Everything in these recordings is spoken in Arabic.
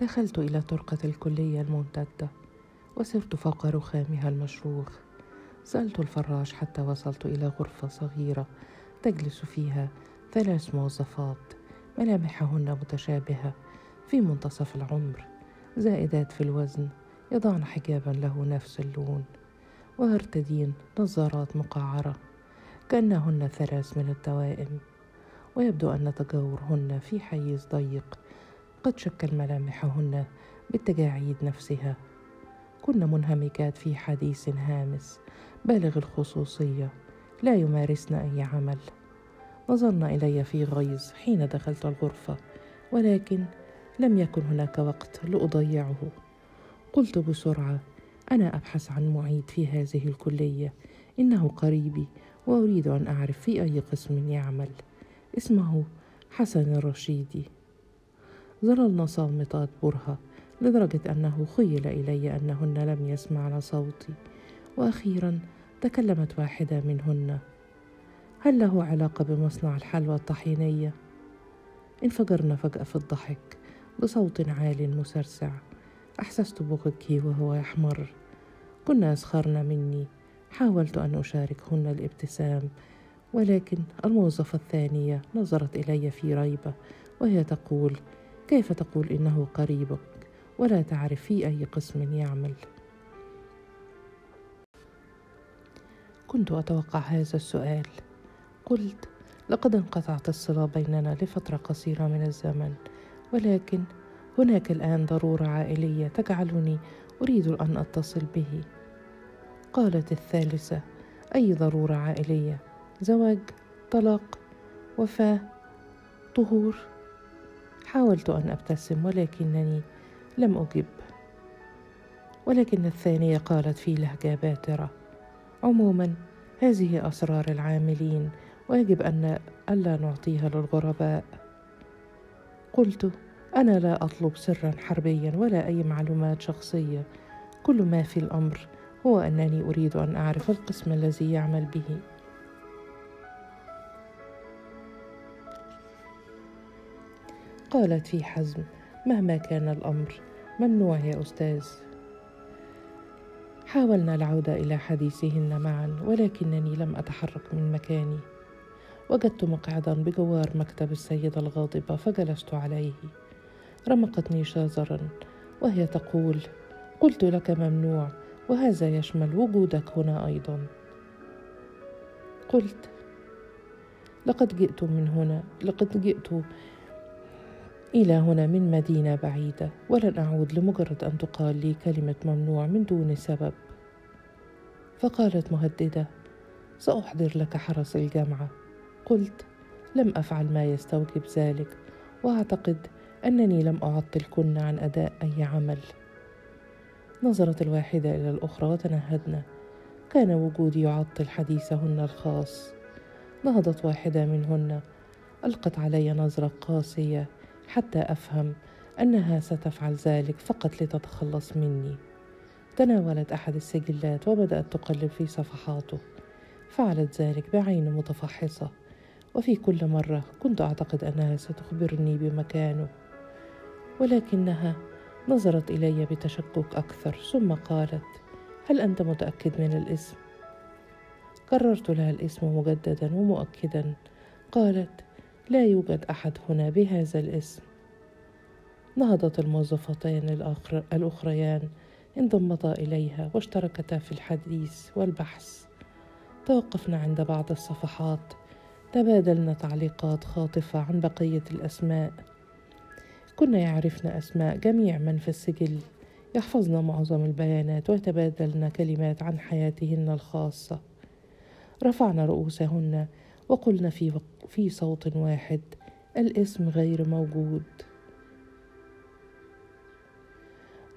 دخلت إلى طرقة الكلية الممتدة وسرت فوق رخامها المشروخ. سألت الفراش حتى وصلت إلى غرفة صغيرة تجلس فيها ثلاث موظفات ملامحهن متشابهة في منتصف العمر زائدات في الوزن يضعن حجابا له نفس اللون ويرتدين نظارات مقعرة كأنهن ثلاث من التوائم ويبدو أن تجاورهن في حيز ضيق قد شكل ملامحهن بالتجاعيد نفسها. كن منهمكات في حديث هامس. بالغ الخصوصية. لا يمارسن أي عمل. نظرن إلي في غيظ حين دخلت الغرفة. ولكن لم يكن هناك وقت لأضيعه. قلت بسرعة أنا أبحث عن معيد في هذه الكلية. إنه قريبي وأريد أن أعرف في أي قسم يعمل. اسمه حسن الرشيدي. ظللنا صامتات برهة لدرجة أنه خيل إلي أنهن لم يسمعن صوتي. وأخيرا تكلمت واحدة منهن. هل له علاقة بمصنع الحلوى الطحينية؟ انفجرنا فجأة في الضحك بصوت عال مسرسع. أحسست بغكي وهو يحمر. كنا يسخرن مني. حاولت أن أشاركهن الابتسام ولكن الموظفة الثانية نظرت إلي في ريبة وهي تقول كيف تقول إنه قريبك؟ ولا تعرف في أي قسم يعمل. كنت أتوقع هذا السؤال. قلت لقد انقطعت الصلة بيننا لفترة قصيرة من الزمن ولكن هناك الآن ضرورة عائلية تجعلني أريد أن أتصل به. قالت الثالثة أي ضرورة عائلية؟ زواج طلاق وفاة طهور؟ حاولت أن أبتسم ولكنني لم أجب. ولكن الثانية قالت في لهجة باترة عموما هذه أسرار العاملين ويجب أن ألا نعطيها للغرباء. قلت أنا لا أطلب سرا حربيا ولا أي معلومات شخصية. كل ما في الأمر هو أنني أريد أن أعرف القسم الذي يعمل به. قالت في حزم مهما كان الأمر ممنوع يا أستاذ؟ حاولنا العودة إلى حديثهن معا ولكنني لم أتحرك من مكاني. وجدت مقعدا بجوار مكتب السيدة الغاضبة فجلست عليه. رمقتني شازرا وهي تقول قلت لك ممنوع وهذا يشمل وجودك هنا أيضا. قلت لقد جئت من هنا لقد جئت إلى هنا من مدينة بعيدة ولن أعود لمجرد أن تقال لي كلمة ممنوع من دون سبب. فقالت مهددة سأحضر لك حرس الجامعة. قلت لم أفعل ما يستوجب ذلك وأعتقد أنني لم أعطلكن عن أداء أي عمل. نظرت الواحدة إلى الأخرى وتنهدنا كان وجودي يعطل حديثهن الخاص. نهضت واحدة منهن ألقت علي نظرة قاسية. حتى أفهم أنها ستفعل ذلك فقط لتتخلص مني. تناولت أحد السجلات وبدأت تقلب في صفحاته. فعلت ذلك بعين متفحصة. وفي كل مرة كنت أعتقد أنها ستخبرني بمكانه. ولكنها نظرت إلي بتشكك أكثر ثم قالت هل أنت متأكد من الاسم؟ كررت لها الاسم مجددا ومؤكدا. قالت لا يوجد أحد هنا بهذا الاسم. نهضت الموظفتان الآخر الأخريان انضمتا إليها واشتركتا في الحديث والبحث. توقفنا عند بعض الصفحات. تبادلنا تعليقات خاطفة عن بقية الأسماء. كنا يعرفن أسماء جميع من في السجل. يحفظن معظم البيانات ويتبادلن كلمات عن حياتهن الخاصة. رفعن رؤوسهن وقلن في, في صوت واحد الاسم غير موجود.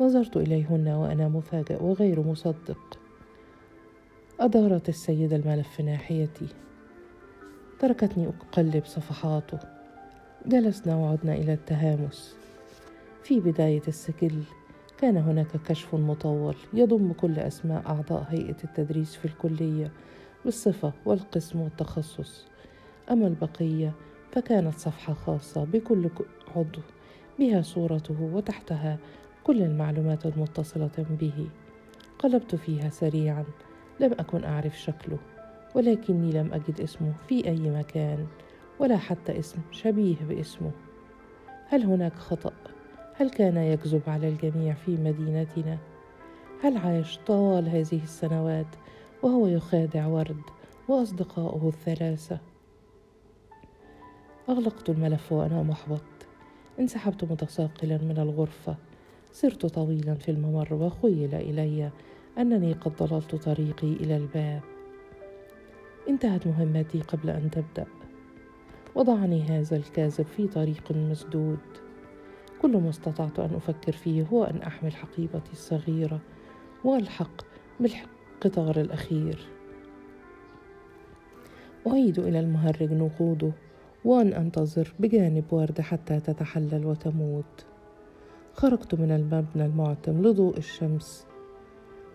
نظرت إليهن وأنا مفاجئ وغير مصدق. أدارت السيدة الملف ناحيتي. تركتني أقلب صفحاته. جلسنا وعدنا إلى التهامس. في بداية السجل كان هناك كشف مطول يضم كل أسماء أعضاء هيئة التدريس في الكلية. بالصفة والقسم والتخصص أما البقية فكانت صفحة خاصة بكل عضو بها صورته وتحتها كل المعلومات المتصلة به قلبت فيها سريعا لم أكن أعرف شكله ولكني لم أجد اسمه في أي مكان ولا حتى اسم شبيه باسمه هل هناك خطأ؟ هل كان يكذب على الجميع في مدينتنا؟ هل عاش طوال هذه السنوات وهو يخادع ورد وأصدقاؤه الثلاثة؟ أغلقت الملف وأنا محبط. انسحبت متساقلا من الغرفة. سرت طويلا في الممر وخيل إلي أنني قد ضللت طريقي إلى الباب. انتهت مهمتي قبل أن تبدأ. وضعني هذا الكاذب في طريق مسدود. كل ما استطعت أن أفكر فيه هو أن أحمل حقيبتي الصغيرة وألحق بالقطار الأخير أعيد إلى المهرج نقوده وأن أنتظر بجانب وردة حتى تتحلل وتموت. خرجت من المبنى المعتم لضوء الشمس.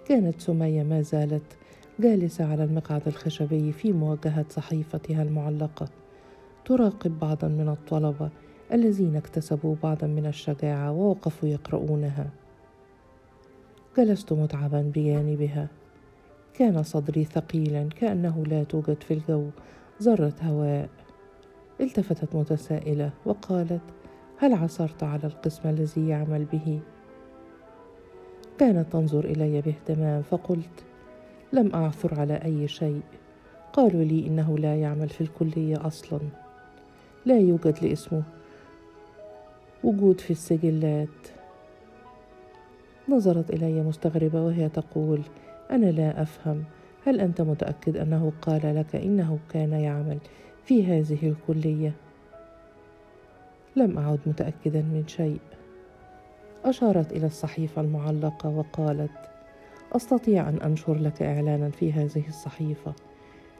كانت سمية ما زالت جالسة على المقعد الخشبي في مواجهة صحيفتها المعلقة. تراقب بعضا من الطلبة الذين اكتسبوا بعضا من الشجاعة ووقفوا يقرؤونها. جلست متعبا بجانبها. كان صدري ثقيلا كأنه لا توجد في الجو. ذرة هواء. التفتت متسائلة وقالت هل عثرت على القسم الذي يعمل به؟ كانت تنظر إلي باهتمام فقلت لم أعثر على أي شيء. قالوا لي إنه لا يعمل في الكلية أصلا. لا يوجد لاسمه. وجود في السجلات. نظرت إلي مستغربة وهي تقول أنا لا أفهم. هل أنت متأكد أنه قال لك إنه كان يعمل في هذه الكلية؟ لم أعد متأكدا من شيء. أشارت إلى الصحيفة المعلقة وقالت أستطيع أن أنشر لك إعلانا في هذه الصحيفة.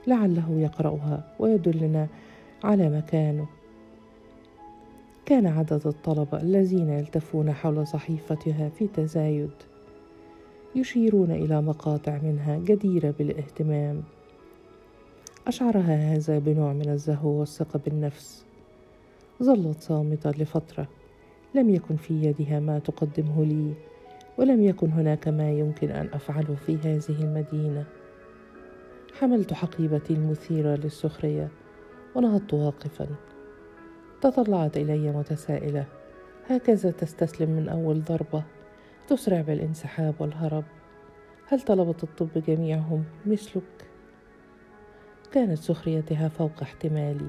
لعله يقرأها ويدلنا على مكانه. كان عدد الطلبة الذين يلتفون حول صحيفتها في تزايد. يشيرون إلى مقاطع منها جديرة بالاهتمام. أشعرها هذا بنوع من الزهو والثقة بالنفس. ظلت صامتة لفترة. لم يكن في يدها ما تقدمه لي ولم يكن هناك ما يمكن أن أفعله في هذه المدينة. حملت حقيبتي المثيرة للسخرية ونهضت واقفا. تطلعت إلي متسائلة. هكذا تستسلم من أول ضربة. تسرع بالانسحاب والهرب. هل طلبه الطب جميعهم مثلك؟ كانت سخريتها فوق احتمالي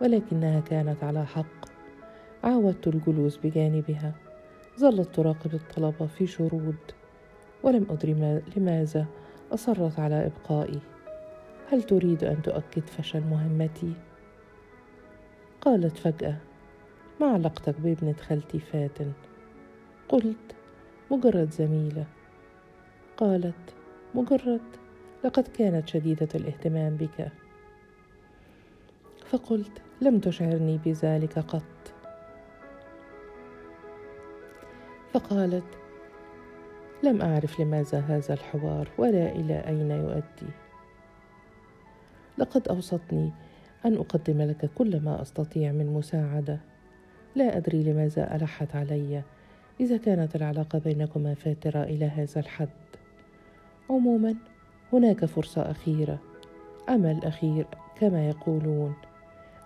ولكنها كانت على حق. عاودت الجلوس بجانبها. ظلت تراقب الطلبة في شرود. ولم أدري لماذا أصرت على إبقائي. هل تريد أن تؤكد فشل مهمتي؟ قالت فجأة. ما علاقتك بابنة خالتي فاتن؟ قلت. مجرد زميلة. قالت مجرد لقد كانت شديدة الاهتمام بك. فقلت لم تشعرني بذلك قط. فقالت لم أعرف لماذا هذا الحوار ولا إلى أين يؤدي. لقد أوصتني أن أقدم لك كل ما أستطيع من مساعدة. لا أدري لماذا ألحت علي. إذا كانت العلاقة بينكما فاترة إلى هذا الحد. عموما هناك فرصة أخيرة. أمل أخير كما يقولون.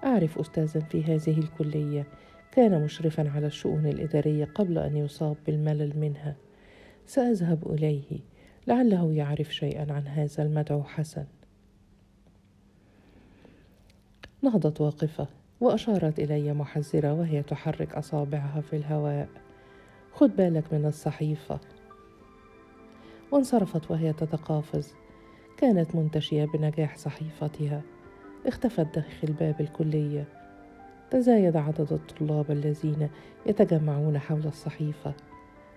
أعرف استاذا في هذه الكلية. كان مشرفا على الشؤون الإدارية قبل أن يصاب بالملل منها. سأذهب إليه. لعله يعرف شيئا عن هذا المدعو حسن. نهضت واقفة وأشارت إلي محذرة وهي تحرك أصابعها في الهواء. خد بالك من الصحيفة. وانصرفت وهي تتقافز. كانت منتشية بنجاح صحيفتها. اختفت داخل باب الكلية. تزايد عدد الطلاب الذين يتجمعون حول الصحيفة.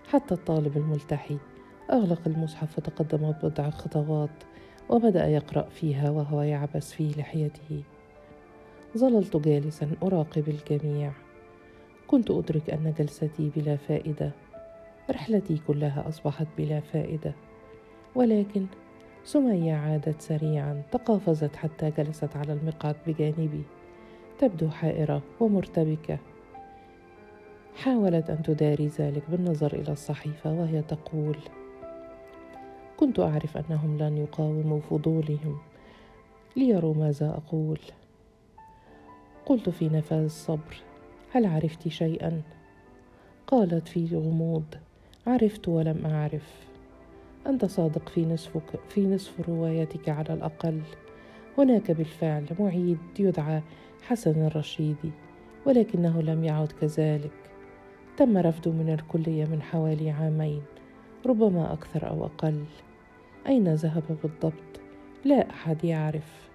حتى الطالب الملتحي أغلق المصحف وتقدم بضع خطوات وبدأ يقرأ فيها وهو يعبس في لحيته. ظللت جالسا أراقب الجميع. كنت أدرك أن جلستي بلا فائدة. رحلتي كلها أصبحت بلا فائدة. ولكن سمية عادت سريعا تقافزت حتى جلست على المقعد بجانبي. تبدو حائرة ومرتبكة. حاولت أن تداري ذلك بالنظر إلى الصحيفة وهي تقول كنت أعرف أنهم لن يقاوموا فضولهم. ليروا ماذا أقول. قلت في نفاذ صبر هل عرفت شيئا؟ قالت في غموض عرفت ولم أعرف. أنت صادق في نصفك في نصف روايتك على الأقل. هناك بالفعل معيد يدعى حسن الرشيدي ولكنه لم يعد كذلك. تم رفضه من الكلية من حوالي عامين ربما أكثر أو أقل. أين ذهب بالضبط؟ لا أحد يعرف.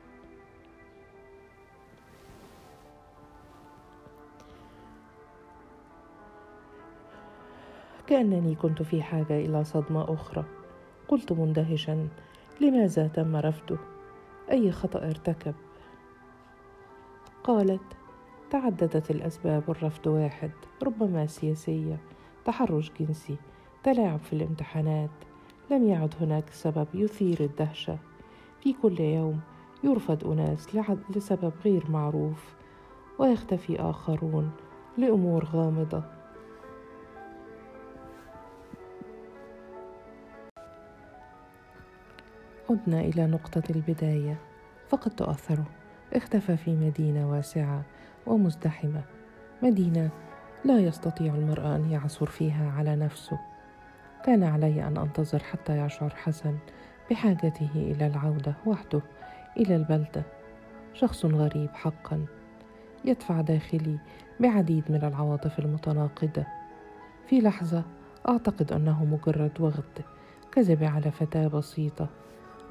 كأنني كنت في حاجة إلى صدمة أخرى. قلت مندهشا لماذا تم رفضه؟ أي خطأ ارتكب؟ قالت تعددت الأسباب الرفض واحد ربما سياسية تحرش جنسي تلاعب في الامتحانات لم يعد هناك سبب يثير الدهشة. في كل يوم يرفض أناس لسبب غير معروف ويختفي آخرون لأمور غامضة. عدنا إلى نقطة البداية. فقد تؤثره. اختفى في مدينة واسعة ومزدحمة. مدينة لا يستطيع المرء أن يعثر فيها على نفسه. كان علي أن أنتظر حتى يشعر حسن بحاجته إلى العودة وحده إلى البلدة. شخص غريب حقا. يدفع داخلي بعديد من العواطف المتناقضة. في لحظة أعتقد أنه مجرد وغد. كذب على فتاة بسيطة.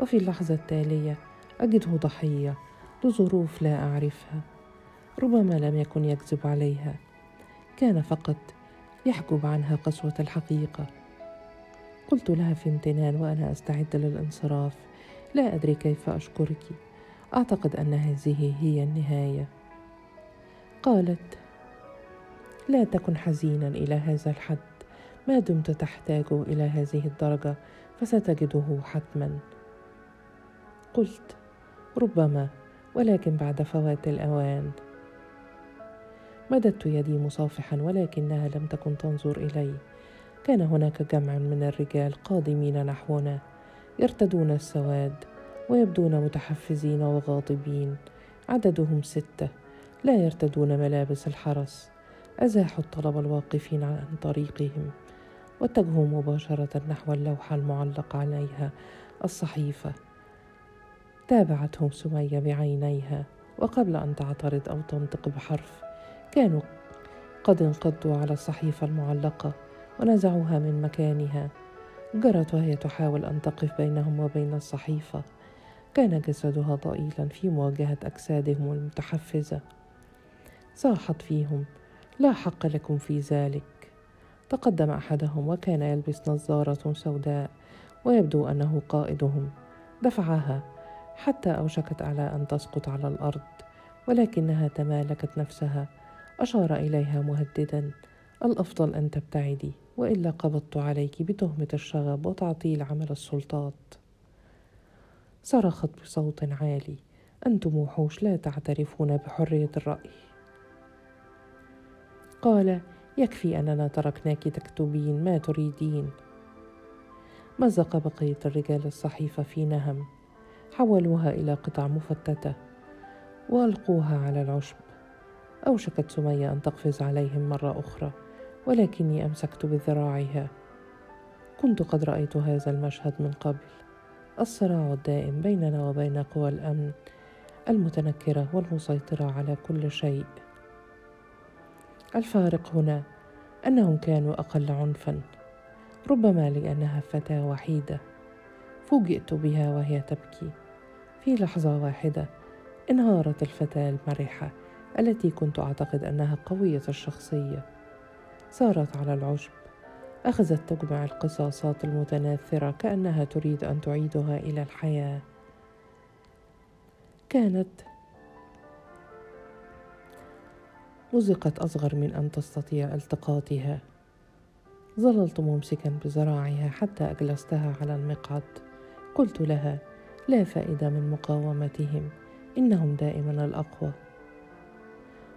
وفي اللحظة التالية أجده ضحية لظروف لا أعرفها. ربما لم يكن يكذب عليها. كان فقط يحجب عنها قسوة الحقيقة. قلت لها في امتنان وأنا أستعد للانصراف. لا أدري كيف أشكرك. أعتقد أن هذه هي النهاية. قالت لا تكن حزينا إلى هذا الحد. ما دمت تحتاج إلى هذه الدرجة. فستجده حتما. قلت ربما ولكن بعد فوات الأوان. مددت يدي مصافحا ولكنها لم تكن تنظر إلي. كان هناك جمع من الرجال قادمين نحونا يرتدون السواد ويبدون متحفزين وغاضبين. عددهم ستة لا يرتدون ملابس الحرس. أزاحوا الطلب الواقفين عن طريقهم واتجهوا مباشرة نحو اللوحة المعلق عليها الصحيفة. تابعتهم سمية بعينيها وقبل أن تعترض أو تنطق بحرف. كانوا قد انقضوا على الصحيفة المعلقة ونزعوها من مكانها. جرت وهي تحاول أن تقف بينهم وبين الصحيفة. كان جسدها ضئيلا في مواجهة أجسادهم المتحفزة. صاحت فيهم لا حق لكم في ذلك. تقدم أحدهم وكان يلبس نظارة سوداء ويبدو أنه قائدهم. دفعها حتى أوشكت على أن تسقط على الأرض ولكنها تمالكت نفسها. أشار إليها مهددا الأفضل أن تبتعدي وإلا قبضت عليك بتهمة الشغب وتعطيل عمل السلطات. صرخت بصوت عالي أنتم وحوش لا تعترفون بحرية الرأي. قال يكفي أننا تركناك تكتبين ما تريدين. مزق بقية الرجال الصحيفة في نهم. حولوها إلى قطع مفتتة وألقوها على العشب. أوشكت سمية أن تقفز عليهم مرة أخرى ولكني أمسكت بذراعها. كنت قد رأيت هذا المشهد من قبل. الصراع الدائم بيننا وبين قوى الأمن المتنكرة والمسيطرة على كل شيء. الفارق هنا أنهم كانوا أقل عنفا ربما لأنها فتاة وحيدة. فوجئت بها وهي تبكي. في لحظة واحدة انهارت الفتاة المرحة التي كنت أعتقد أنها قوية الشخصية. سارت على العشب. أخذت تجمع القصاصات المتناثرة كأنها تريد أن تعيدها إلى الحياة. كانت مزقت أصغر من أن تستطيع التقاطها. ظللت ممسكا بذراعها حتى أجلستها على المقعد. قلت لها لا فائدة من مقاومتهم إنهم دائما الأقوى.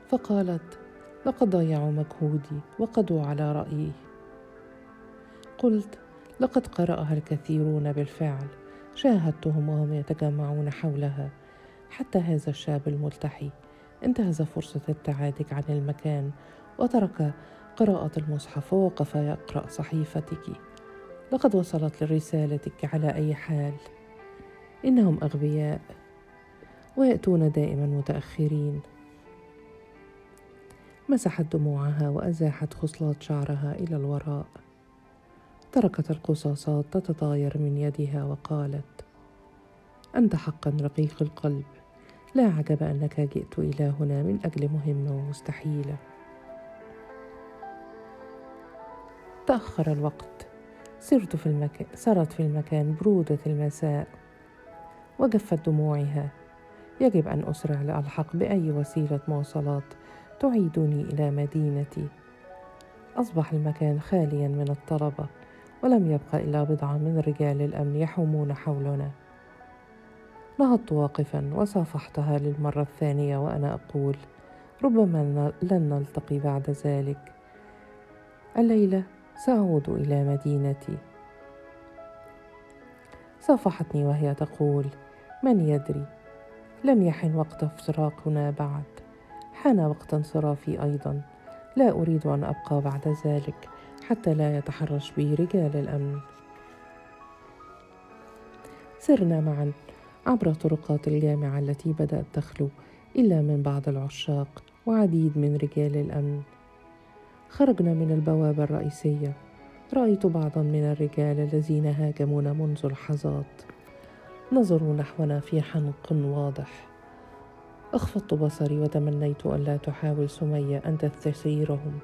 فقالت لقد ضيعوا مجهودي وقضوا على رأيي. قلت لقد قرأها الكثيرون بالفعل شاهدتهم وهم يتجمعون حولها حتى هذا الشاب الملتحي انتهز فرصة ابتعادك عن المكان وترك قراءة المصحف ووقف يقرأ صحيفتك. لقد وصلت لرسالتك على أي حال. إنهم أغبياء ويأتون دائما متأخرين. مسحت دموعها وأزاحت خصلات شعرها إلى الوراء. تركت القصاصات تتطاير من يدها وقالت أنت حقا رقيق القلب. لا عجب أنك جئت إلى هنا من أجل مهمة ومستحيلة تأخر الوقت. سرت في المكان سرت في المكان برودة المساء وجفت دموعها. يجب أن أسرع لألحق بأي وسيلة مواصلات تعيدني إلى مدينتي. أصبح المكان خاليا من الطلبة ولم يبق إلا بضعة من رجال الأمن يحومون حولنا. نهضت واقفا وصافحتها للمرة الثانية وأنا أقول ربما لن نلتقي بعد ذلك. الليلة سأعود إلى مدينتي. صافحتني وهي تقول من يدري؟ لم يحن وقت افتراقنا بعد. حان وقت انصرافي أيضا. لا أريد أن أبقى بعد ذلك حتى لا يتحرش بي رجال الأمن. سرنا معا عبر طرقات الجامعة التي بدأت تخلو إلا من بعض العشاق وعديد من رجال الأمن. خرجنا من البوابة الرئيسية. رأيت بعضا من الرجال الذين هاجمونا منذ لحظات. نظروا نحونا في حنق واضح. أخفضت بصري وتمنيت ألا تحاول سمية أن تستثيرهم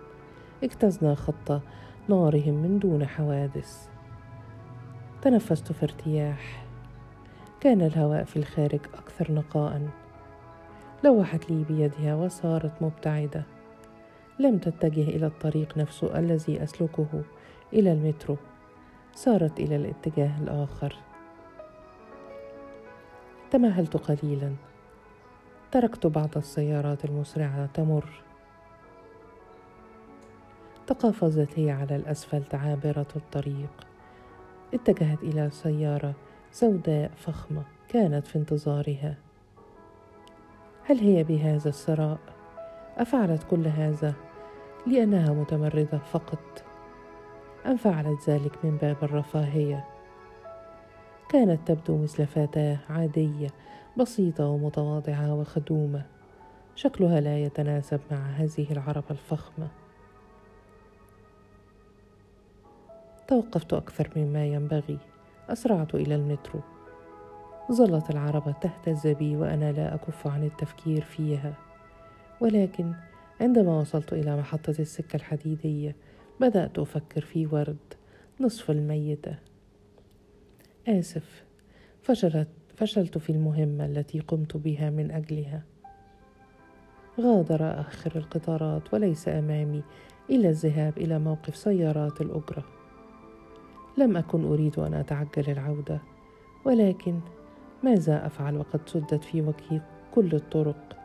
اجتزنا خط نارهم من دون حوادث. تنفست في ارتياح. كان الهواء في الخارج أكثر نقاء. لوحت لي بيدها وصارت مبتعدة. لم تتجه إلى الطريق نفسه الذي أسلكه إلى المترو. سارت إلى الاتجاه الآخر. تمهلت قليلا. تركت بعض السيارات المسرعة تمر. تقافزت هي على الأسفلت عابرة الطريق. اتجهت إلى سيارة سوداء فخمة كانت في انتظارها. هل هي بهذا الثراء؟ أفعلت كل هذا؟ لأنها متمرده فقط. أم فعلت ذلك من باب الرفاهية. كانت تبدو مثل فتاة عادية بسيطة ومتواضعة وخدومة. شكلها لا يتناسب مع هذه العربه الفخمة. توقفت أكثر مما ينبغي. أسرعت إلى المترو. ظلت العربه تهتز بي وأنا لا أكف عن التفكير فيها. ولكن عندما وصلت إلى محطة السكة الحديدية بدأت أفكر في ورد نصف الميتة. آسف فشلت فشلت في المهمة التي قمت بها من أجلها. غادر آخر القطارات وليس أمامي إلا الذهاب إلى موقف سيارات الأجرة. لم أكن أريد أن أتعجل العودة ولكن ماذا أفعل وقد سدت في وجهي كل الطرق؟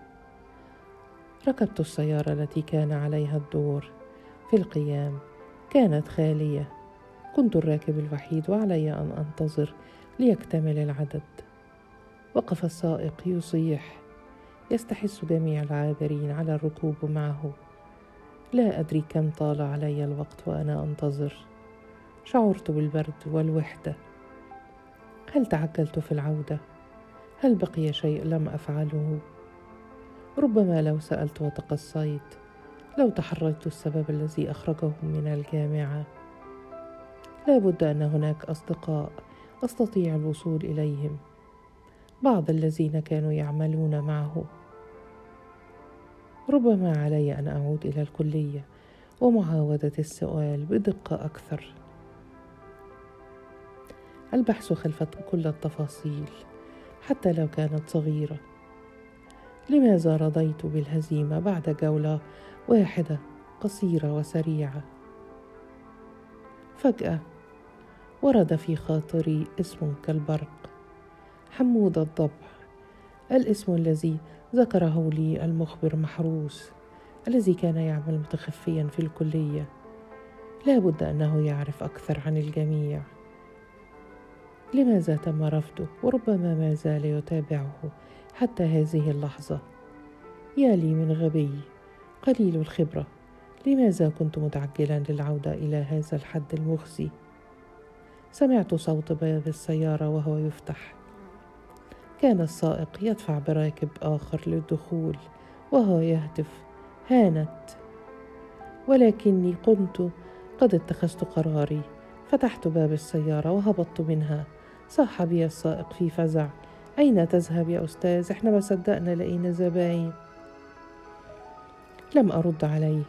ركبت السيارة التي كان عليها الدور. في القيام كانت خالية. كنت الراكب الوحيد وعلي أن أنتظر ليكتمل العدد. وقف السائق يصيح. يستحث جميع العابرين على الركوب معه. لا أدري كم طال علي الوقت وأنا أنتظر. شعرت بالبرد والوحدة. هل تعجلت في العودة؟ هل بقي شيء لم أفعله؟ ربما لو سألت وتقصيت لو تحريت السبب الذي اخرجهم من الجامعة. لا بد أن هناك أصدقاء أستطيع الوصول إليهم بعض الذين كانوا يعملون معه. ربما علي أن أعود إلى الكلية ومعاودة السؤال بدقة أكثر. البحث خلف كل التفاصيل حتى لو كانت صغيرة. لماذا رضيت بالهزيمة بعد جولة واحدة قصيرة وسريعة؟ فجأة ورد في خاطري اسم كالبرق حمود الضبع الاسم الذي ذكره لي المخبر محروس الذي كان يعمل متخفيا في الكلية. لا بد أنه يعرف أكثر عن الجميع. لماذا تم رفضه؟ وربما ما زال يتابعه. حتى هذه اللحظة. يا لي من غبي قليل الخبرة. لماذا كنت متعجلا للعودة إلى هذا الحد المخزي؟ سمعت صوت باب السيارة وهو يفتح. كان السائق يدفع براكب آخر للدخول وهو يهتف. هانت. ولكني قمت. قد اتخذت قراري. فتحت باب السيارة وهبطت منها. صاح بي السائق في فزع. أين تذهب يا أستاذ؟ إحنا ما صدقنا لقينا زباين لم أرد عليه.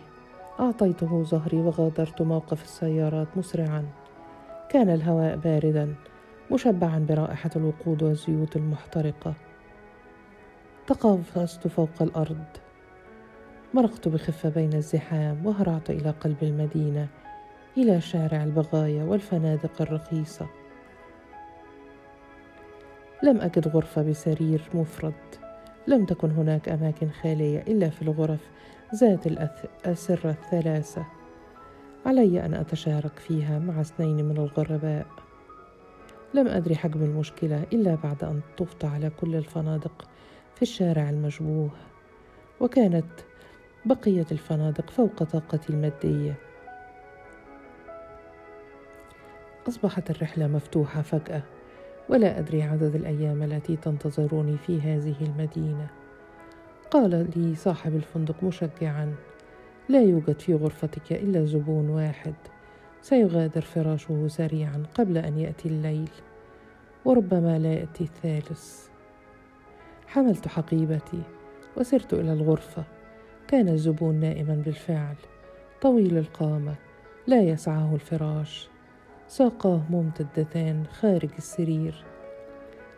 أعطيته ظهري وغادرت موقف السيارات مسرعا. كان الهواء باردا مشبعا برائحة الوقود والزيوت المحترقة. تقافزت فوق الأرض. مرقت بخفة بين الزحام وهرعت إلى قلب المدينة إلى شارع البغايا والفنادق الرخيصة. لم أجد غرفة بسرير مفرد. لم تكن هناك أماكن خالية إلا في الغرف ذات الأسرة الثلاثة. علي أن أتشارك فيها مع اثنين من الغرباء. لم أدري حجم المشكلة إلا بعد أن طفت على كل الفنادق في الشارع المشبوه وكانت بقية الفنادق فوق طاقتي المادية. أصبحت الرحلة مفتوحة فجأة. ولا أدري عدد الأيام التي تنتظرني في هذه المدينة. قال لي صاحب الفندق مشجعا لا يوجد في غرفتك إلا زبون واحد. سيغادر فراشه سريعا قبل أن يأتي الليل وربما لا يأتي الثالث. حملت حقيبتي وسرت إلى الغرفة. كان الزبون نائما بالفعل طويل القامة لا يسعه الفراش. ساقاه ممتدتان خارج السرير.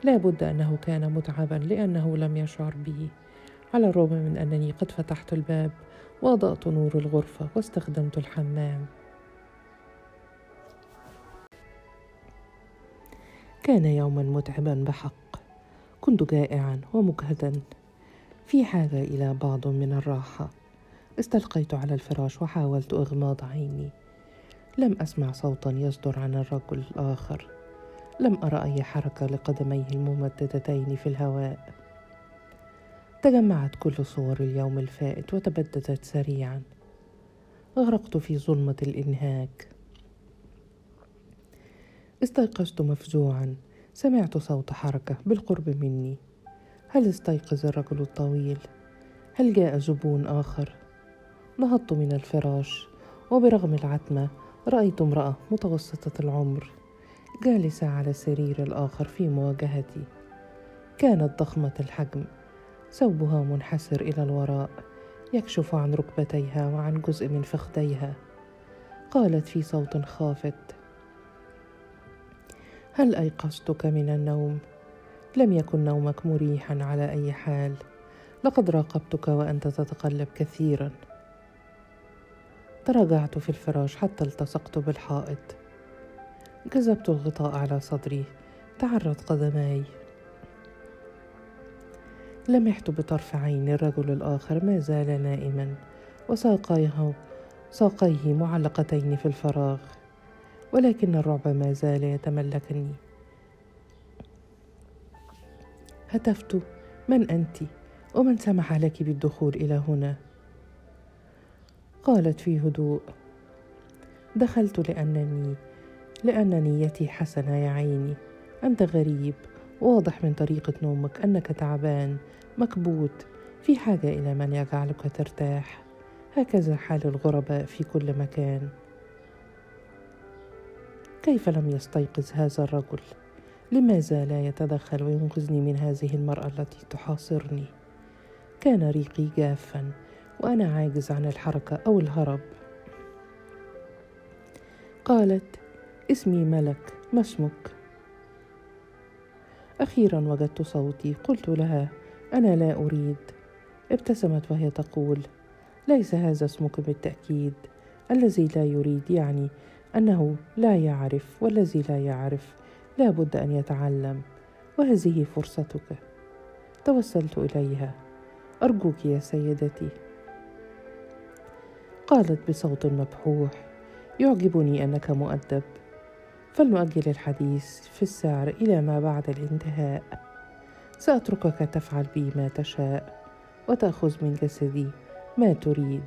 لا بد أنه كان متعبا لأنه لم يشعر بي على الرغم من أنني قد فتحت الباب وأضأت نور الغرفة واستخدمت الحمام. كان يوما متعبا بحق. كنت جائعا ومجهدا. في حاجة إلى بعض من الراحة. استلقيت على الفراش وحاولت إغماض عيني. لم أسمع صوتا يصدر عن الرجل الآخر. لم أرى أي حركة لقدميه الممددتين في الهواء. تجمعت كل صور اليوم الفائت وتبددت سريعا. غرقت في ظلمة الإنهاك. استيقظت مفزوعا سمعت صوت حركة بالقرب مني. هل استيقظ الرجل الطويل؟ هل جاء زبون آخر؟ نهضت من الفراش. وبرغم العتمة رأيت امرأة متوسطة العمر جالسة على السرير الآخر في مواجهتي. كانت ضخمة الحجم ثوبها منحسر إلى الوراء يكشف عن ركبتيها وعن جزء من فخذيها. قالت في صوت خافت هل أيقظتك من النوم؟ لم يكن نومك مريحا على أي حال. لقد راقبتك وأنت تتقلب كثيرا. تراجعت في الفراش حتى التصقت بالحائط. جذبت الغطاء على صدري. تعرت قدماي. لمحت بطرف عين الرجل الآخر ما زال نائما. وساقيه ساقيه معلقتين في الفراغ. ولكن الرعب ما زال يتملكني. هتفت. من أنت؟ ومن سمح لك بالدخول إلى هنا؟ قالت في هدوء دخلت لأنني لأن نيتي حسنة يا عيني أنت غريب واضح من طريقة نومك أنك تعبان مكبوت في حاجة إلى من يجعلك ترتاح هكذا حال الغرباء في كل مكان. كيف لم يستيقظ هذا الرجل؟ لماذا لا يتدخل وينقذني من هذه المرأة التي تحاصرني؟ كان ريقي جافا وأنا عاجز عن الحركة أو الهرب. قالت اسمي ملك ما اسمك؟ أخيرا وجدت صوتي قلت لها أنا لا أريد. ابتسمت وهي تقول ليس هذا اسمك بالتأكيد. الذي لا يريد يعني أنه لا يعرف والذي لا يعرف لا بد أن يتعلم وهذه فرصتك. توسلت إليها. أرجوك يا سيدتي. قالت بصوت مبحوح يعجبني أنك مؤدب. فلنؤجل الحديث في السعر إلى ما بعد الانتهاء. سأتركك تفعل بي ما تشاء وتأخذ من جسدي ما تريد.